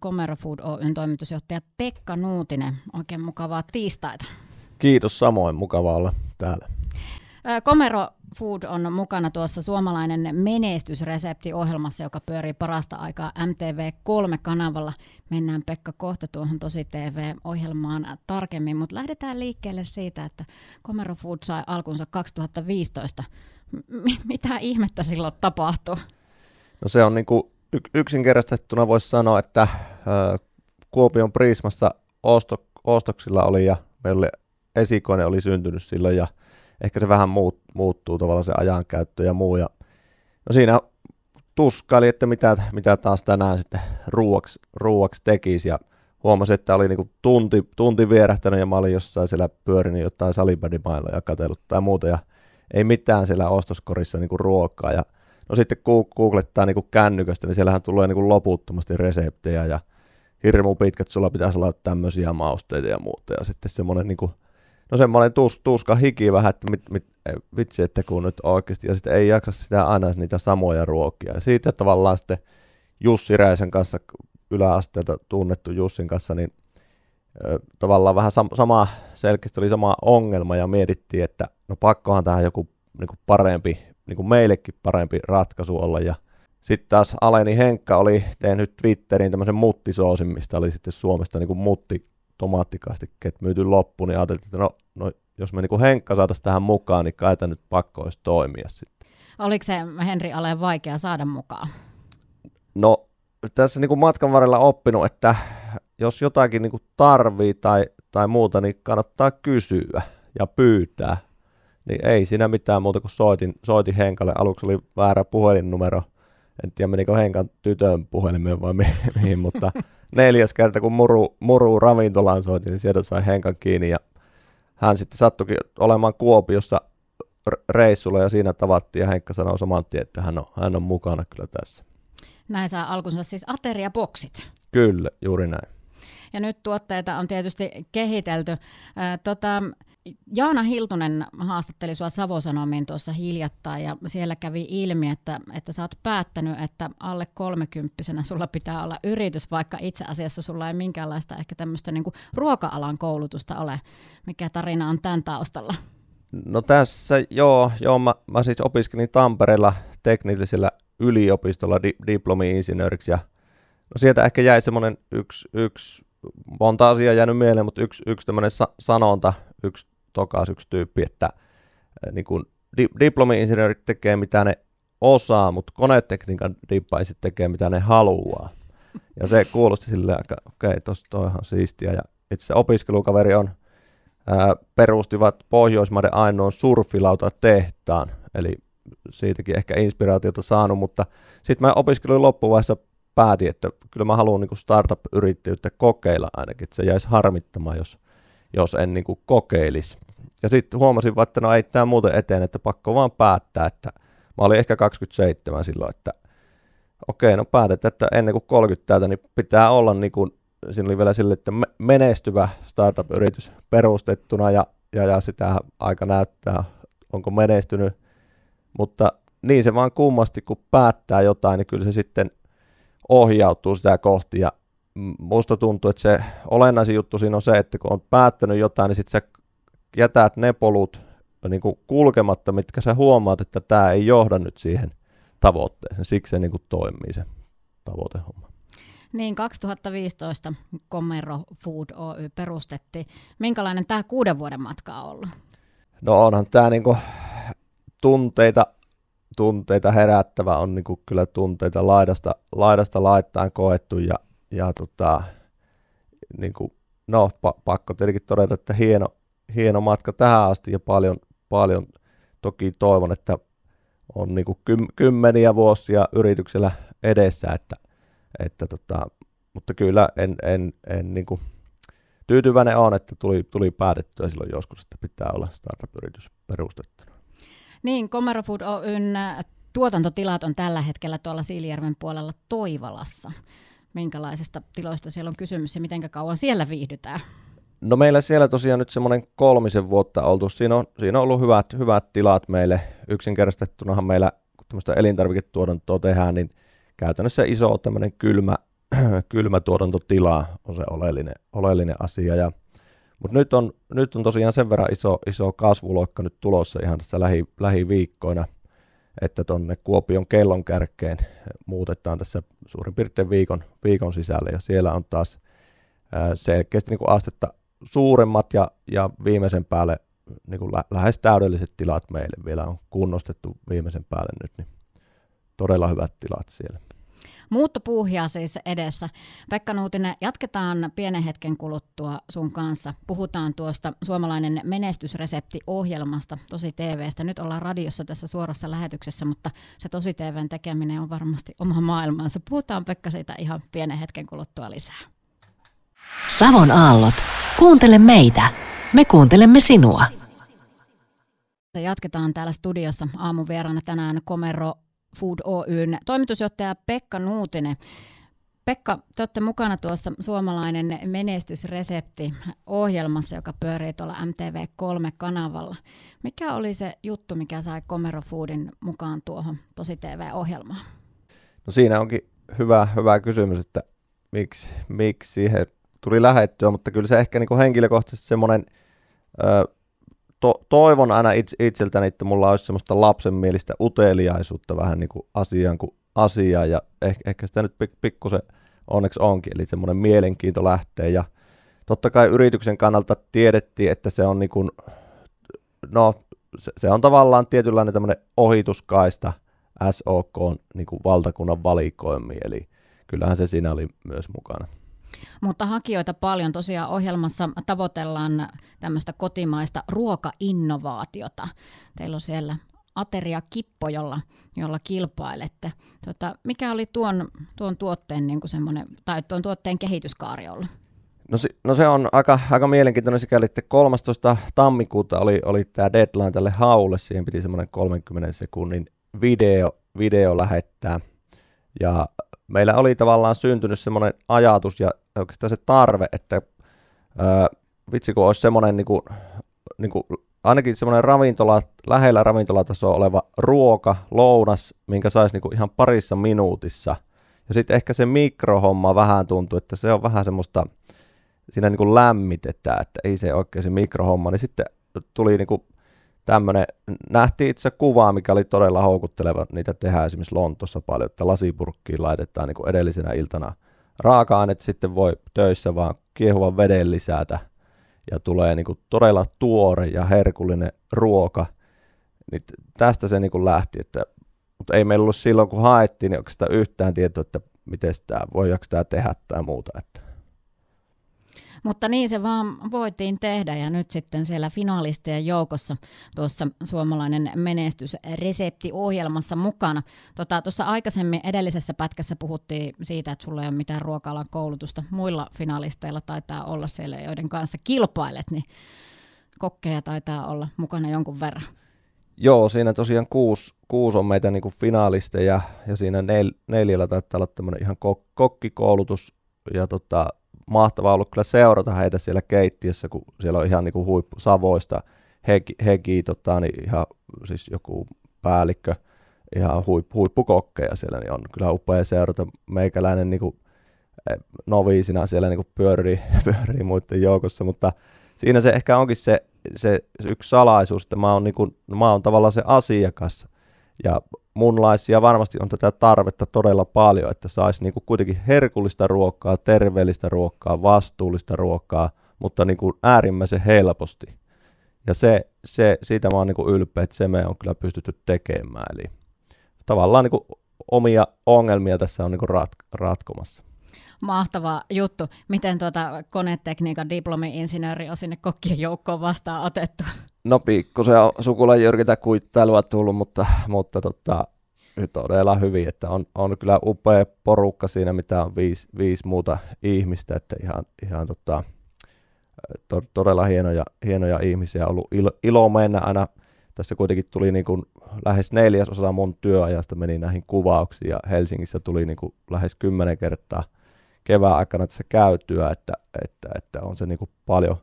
Komero Food Oyn toimitusjohtaja Pekka Nuutinen. Oikein mukavaa tiistaita. Kiitos samoin, mukava olla täällä. Komero Food on mukana tuossa suomalainen menestysresepti-ohjelmassa, joka pyörii parasta aikaa MTV3-kanavalla. Mennään Pekka kohta tuohon tosi TV-ohjelmaan tarkemmin, mutta lähdetään liikkeelle siitä, että Komero Food sai alkunsa 2015. M- mitä ihmettä silloin tapahtui? No se on niin kuin yksinkertaistettuna voisi sanoa, että Kuopion Prismassa osto, ostoksilla oli ja meillä oli esikoinen oli syntynyt silloin ja ehkä se vähän muut, muuttuu tavallaan se ajankäyttö ja muu. Ja, no siinä tuskaili, että mitä, mitä taas tänään sitten ruuaksi, ruuaksi tekisi ja huomasin, että oli niinku tunti, tunti vierähtänyt ja mä olin jossain siellä pyörinyt jotain salibändimailla ja katsellut tai muuta ja ei mitään siellä ostoskorissa niinku ruokaa ja no sitten googlettaa niinku kännykästä, niin siellähän tulee niinku loputtomasti reseptejä ja hirmu pitkät, sulla pitäisi olla tämmöisiä mausteita ja muuta ja sitten semmoinen niinku no semmoinen tus, tuska hiki vähän, että mit, mit, vitsi, että kun nyt oikeasti, ja sitten ei jaksa sitä aina niitä samoja ruokia. Ja siitä tavallaan sitten Jussi Räisen kanssa, yläasteelta tunnettu Jussin kanssa, niin tavallaan vähän sam- sama, selkeästi oli sama ongelma, ja mietittiin, että no pakkohan tähän joku niin kuin parempi, niin kuin meillekin parempi ratkaisu olla, ja sitten taas Aleni Henkka oli tehnyt Twitterin tämmöisen muttisoosin, mistä oli sitten Suomesta niin kuin mutti tomaattikastikkeet myyty loppuun, niin ajateltiin, että no, no jos me niin Henkka saataisiin tähän mukaan, niin kai nyt pakko olisi toimia sitten. Oliko se Henri Ale vaikea saada mukaan? No tässä niin kuin matkan varrella oppinut, että jos jotakin niin kuin tarvii tai, tai muuta, niin kannattaa kysyä ja pyytää. Niin ei siinä mitään muuta kuin soitin, soitin Henkalle. Aluksi oli väärä puhelinnumero. En tiedä menikö Henkan tytön puhelimeen vai mihin, mutta neljäs kerta, kun muru, muru ravintolaan soitin, niin sieltä sai Henkan kiinni ja hän sitten sattukin olemaan Kuopiossa reissulla ja siinä tavattiin ja Henkka sanoi saman tien, että hän on, hän on mukana kyllä tässä. Näin saa alkunsa siis ateriaboksit. Kyllä, juuri näin. Ja nyt tuotteita on tietysti kehitelty. tota, Jaana Hiltunen haastatteli sinua Savosanomiin tuossa hiljattain ja siellä kävi ilmi, että, että sä oot päättänyt, että alle kolmekymppisenä sulla pitää olla yritys, vaikka itse asiassa sulla ei minkäänlaista ehkä tämmöistä niin ruoka-alan koulutusta ole. Mikä tarina on tämän taustalla? No tässä joo, joo mä, mä siis opiskelin Tampereella teknillisellä yliopistolla di, diplomi-insinööriksi ja no sieltä ehkä jäi semmoinen yksi, yksi monta asiaa jäänyt mieleen, mutta yksi, yksi tämmöinen sa- sanonta, yksi tokaas yksi tyyppi, että äh, niin kuin di- diplomi-insinöörit tekee mitä ne osaa, mutta konetekniikan dippaisit tekee mitä ne haluaa. Ja se kuulosti silleen aika, okei, okay, toihan siistiä. Ja itse opiskelukaveri on, ää, perustivat Pohjoismaiden ainoan surfilauta tehtaan, eli siitäkin ehkä inspiraatiota saanut, mutta sitten mä opiskelun loppuvaiheessa päätin, että kyllä mä haluan niin startup-yrittäjyyttä kokeilla ainakin, että se jäisi harmittamaan, jos, jos en niin kuin kokeilisi. Ja sitten huomasin, että no ei tämä muuten eteen, että pakko vaan päättää, että mä olin ehkä 27 silloin, että okei, no päätetään, että ennen kuin 30 täältä, niin pitää olla niin kuin, siinä oli vielä sille, että menestyvä startup-yritys perustettuna ja, ja, ja sitä aika näyttää, onko menestynyt, mutta niin se vaan kummasti, kun päättää jotain, niin kyllä se sitten ohjautuu sitä kohti ja musta tuntuu, että se olennaisin juttu siinä on se, että kun on päättänyt jotain, niin sitten sä jätät ne polut niin kuin kulkematta, mitkä sä huomaat, että tämä ei johda nyt siihen tavoitteeseen. Siksi se niin kuin toimii se tavoitehomma. Niin, 2015 Komero Food Oy perustettiin. Minkälainen tämä kuuden vuoden matka on ollut? No onhan tämä niinku tunteita, tunteita herättävä, on niinku kyllä tunteita laidasta, laidasta laittain koettu ja, ja tota, niinku, no pa- pakko tietenkin todeta, että hieno, hieno matka tähän asti ja paljon, paljon toki toivon, että on niin kuin kymmeniä vuosia yrityksellä edessä, että, että tota, mutta kyllä en, en, en niin kuin tyytyväinen on, että tuli, tuli päätettyä silloin joskus, että pitää olla startup-yritys perustettuna. Niin, Komero Food Oyn tuotantotilat on tällä hetkellä tuolla Siilijärven puolella Toivalassa. Minkälaisesta tiloista siellä on kysymys ja miten kauan siellä viihdytään? No meillä siellä tosiaan nyt semmoinen kolmisen vuotta oltu. Siinä on, siinä on ollut hyvät, hyvät tilat meille. Yksinkertaistettunahan meillä, kun tämmöistä elintarviketuotantoa tehdään, niin käytännössä iso tämmöinen kylmä, kylmätuotantotila on se oleellinen, oleellinen asia. Ja, mutta nyt on, nyt on tosiaan sen verran iso, iso kasvuloikka nyt tulossa ihan tässä lähi, lähiviikkoina, että tuonne Kuopion kellon kärkeen muutetaan tässä suurin piirtein viikon, viikon sisällä ja siellä on taas selkeästi niin kuin astetta suuremmat ja, ja viimeisen päälle niin kuin lä- lähes täydelliset tilat meille vielä on kunnostettu viimeisen päälle nyt, niin todella hyvät tilat siellä. Muuttopuuhia siis edessä. Pekka Nuutinen, jatketaan pienen hetken kuluttua sun kanssa. Puhutaan tuosta suomalainen menestysresepti-ohjelmasta Tosi TVstä. Nyt ollaan radiossa tässä suorassa lähetyksessä, mutta se Tosi TVn tekeminen on varmasti oma maailmansa. Puhutaan Pekka siitä ihan pienen hetken kuluttua lisää. Savon aallot. Kuuntele meitä. Me kuuntelemme sinua. Jatketaan täällä studiossa aamuvieraana tänään Komero Food Oyn toimitusjohtaja Pekka Nuutinen. Pekka, te olette mukana tuossa suomalainen menestysresepti-ohjelmassa, joka pyörii tuolla MTV3-kanavalla. Mikä oli se juttu, mikä sai Komero Foodin mukaan tuohon Tosi TV-ohjelmaan? No siinä onkin hyvä, hyvä kysymys, että miksi, miksi siihen tuli lähettyä, mutta kyllä se ehkä niin kuin henkilökohtaisesti semmoinen to, toivon aina itse, itseltäni, että mulla olisi semmoista lapsenmielistä uteliaisuutta vähän niin kuin asiaan kuin asiaa, ja ehkä, ehkä sitä nyt pikkusen onneksi onkin, eli semmoinen mielenkiinto lähtee, ja totta kai yrityksen kannalta tiedettiin, että se on niin kuin, no, se, se on tavallaan tietynlainen tämmöinen ohituskaista SOK niin valtakunnan valikoimiin, eli kyllähän se siinä oli myös mukana. Mutta hakijoita paljon. Tosiaan ohjelmassa tavoitellaan tämmöistä kotimaista ruokainnovaatiota. Teillä on siellä Ateria Kippo, jolla, jolla kilpailette. Tota, mikä oli tuon, tuon tuotteen niin kuin tai tuon tuotteen kehityskaari ollut? No, se, no se on aika, aika mielenkiintoinen sikäli, että 13. tammikuuta oli, oli tämä deadline tälle haulle, siihen piti semmoinen 30 sekunnin video, video lähettää. Ja meillä oli tavallaan syntynyt semmoinen ajatus ja oikeastaan se tarve, että ää, vitsi kun olisi semmoinen niin kuin, niin kuin, ainakin semmoinen ravintola, lähellä ravintolatasoa oleva ruoka, lounas, minkä saisi niin kuin ihan parissa minuutissa. Ja sitten ehkä se mikrohomma vähän tuntuu, että se on vähän semmoista, siinä niin kuin lämmitetään, että ei se oikein se mikrohomma, niin sitten tuli niin kuin tämmöinen, nähtiin itse kuvaa, mikä oli todella houkutteleva, niitä tehdään esimerkiksi Lontossa paljon, että lasipurkkiin laitetaan niin kuin edellisenä iltana raaka-aineet, sitten voi töissä vaan kiehuvan veden lisätä, ja tulee niin kuin todella tuore ja herkullinen ruoka, niin tästä se niin kuin lähti, että, mutta ei meillä ollut silloin, kun haettiin, niin oikeastaan yhtään tietoa, että miten tämä, voidaanko tämä tehdä tai muuta. Että. Mutta niin se vaan voitiin tehdä ja nyt sitten siellä finalistien joukossa tuossa suomalainen menestysreseptiohjelmassa mukana. Tota, tuossa aikaisemmin edellisessä pätkässä puhuttiin siitä, että sulla ei ole mitään ruoka koulutusta. Muilla finalisteilla taitaa olla siellä, joiden kanssa kilpailet, niin kokkeja taitaa olla mukana jonkun verran. Joo, siinä tosiaan kuusi, kuusi on meitä niin finaalisteja ja siinä nel, neljällä taitaa olla tämmöinen ihan kok, kokkikoulutus ja tota, mahtavaa ollut kyllä seurata heitä siellä keittiössä, kun siellä on ihan niin kuin huippu Savoista, Heki, Heki tota, niin ihan siis joku päällikkö, ihan huippu, huippukokkeja siellä, niin on kyllä upea seurata. Meikäläinen niin kuin, eh, noviisina siellä niin pyörii, pyörii muiden joukossa, mutta siinä se ehkä onkin se, se, se yksi salaisuus, että mä oon, niin kuin, mä oon tavallaan se asiakas, ja munlaisia varmasti on tätä tarvetta todella paljon, että saisi niinku kuitenkin herkullista ruokaa, terveellistä ruokaa, vastuullista ruokaa, mutta niinku äärimmäisen helposti. Ja se, se, siitä mä oon niinku ylpeä, että se me on kyllä pystytty tekemään. Eli tavallaan niinku omia ongelmia tässä on niinku rat, ratkomassa. Mahtava juttu. Miten tuota konetekniikan diplomi-insinööri on sinne kokkien joukkoon vastaan otettu? No pikkusen sukulan jyrkitä kuittailua tullut, mutta, mutta tota, todella hyvin, että on, on kyllä upea porukka siinä, mitä on viisi, viisi muuta ihmistä, että ihan, ihan tota, to, todella hienoja, hienoja ihmisiä, ollut ilo, ilo mennä aina, tässä kuitenkin tuli niin kuin lähes neljäsosa mun työajasta meni näihin kuvauksiin ja Helsingissä tuli niin kuin lähes kymmenen kertaa kevään aikana tässä käytyä, että, että, että on se niin kuin paljon,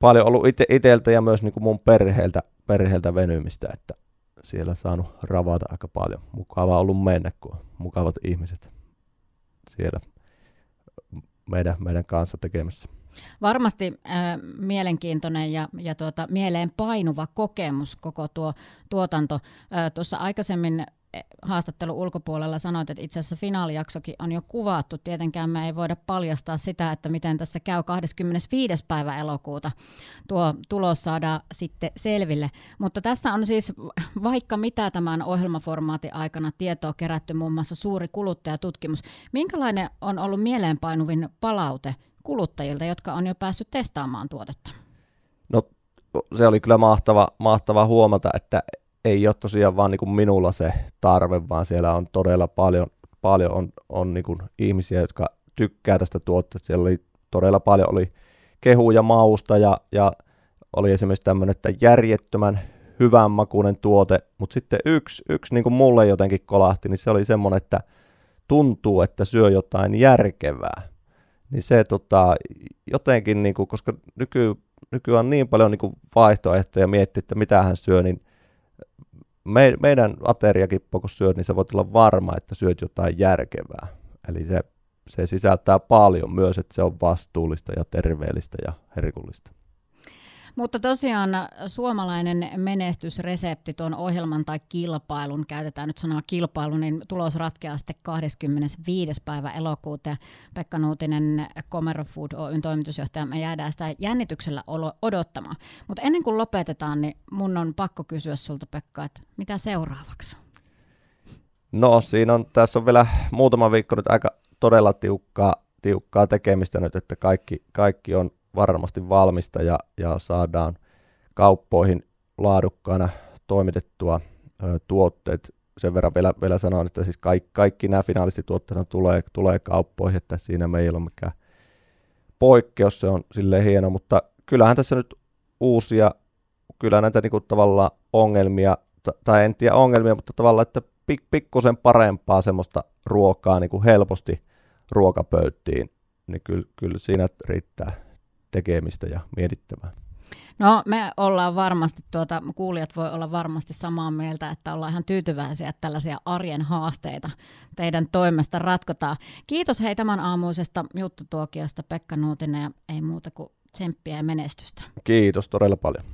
paljon ollut ite, iteltä ja myös niin kuin mun perheeltä, perheeltä venymistä, että siellä saanut ravata aika paljon. Mukava ollut mennä, kun mukavat ihmiset siellä meidän, meidän kanssa tekemässä. Varmasti äh, mielenkiintoinen ja, ja tuota, mieleen painuva kokemus koko tuo tuotanto. Äh, Tuossa aikaisemmin haastattelun ulkopuolella sanoit, että itse asiassa finaalijaksokin on jo kuvattu. Tietenkään me ei voida paljastaa sitä, että miten tässä käy 25. päivä elokuuta. Tuo tulos saadaan sitten selville. Mutta tässä on siis vaikka mitä tämän ohjelmaformaatin aikana tietoa kerätty, muun muassa suuri kuluttajatutkimus. Minkälainen on ollut mieleenpainuvin palaute kuluttajilta, jotka on jo päässyt testaamaan tuotetta? No se oli kyllä mahtava, mahtava huomata, että ei ole tosiaan vaan niin kuin minulla se tarve, vaan siellä on todella paljon, paljon on, on niin kuin ihmisiä, jotka tykkää tästä tuotteesta. Siellä oli todella paljon oli kehuja mausta ja, ja oli esimerkiksi tämmöinen, että järjettömän hyvän makuinen tuote, mutta sitten yksi, yksi niin kuin mulle jotenkin kolahti, niin se oli semmoinen, että tuntuu, että syö jotain järkevää. Niin se tota, jotenkin, niin kuin, koska nyky, nykyään on niin paljon niin kuin vaihtoehtoja miettiä, että mitä hän syö, niin me, meidän ateriakin, kun syöt, niin sä voit olla varma, että syöt jotain järkevää. Eli se, se sisältää paljon myös, että se on vastuullista ja terveellistä ja herkullista. Mutta tosiaan suomalainen menestysresepti tuon ohjelman tai kilpailun, käytetään nyt sanaa kilpailu, niin tulos ratkeaa sitten 25. päivä elokuuta. Pekka Nuutinen, Comero Food Oyn toimitusjohtaja, me jäädään sitä jännityksellä odottamaan. Mutta ennen kuin lopetetaan, niin mun on pakko kysyä sulta Pekka, että mitä seuraavaksi? No siinä on, tässä on vielä muutama viikko nyt aika todella tiukkaa, tiukkaa tekemistä nyt, että kaikki, kaikki on varmasti valmista ja, ja saadaan kauppoihin laadukkaana toimitettua ö, tuotteet. Sen verran vielä, vielä sanon, että siis kaikki, kaikki nämä finaalistituotteet tulee, tulee kauppoihin, että siinä me ei ole mikään poikkeus, se on silleen hieno, mutta kyllähän tässä nyt uusia, kyllä näitä niin tavallaan ongelmia, tai en tiedä ongelmia, mutta tavallaan, että pik, pikkusen parempaa semmoista ruokaa niin kuin helposti ruokapöyttiin, niin kyllä, kyllä siinä riittää tekemistä ja mietittävää. No me ollaan varmasti, tuota, kuulijat voi olla varmasti samaa mieltä, että ollaan ihan tyytyväisiä, että tällaisia arjen haasteita teidän toimesta ratkotaan. Kiitos hei tämän aamuisesta juttutuokiosta Pekka Nuutinen ja ei muuta kuin tsemppiä ja menestystä. Kiitos todella paljon.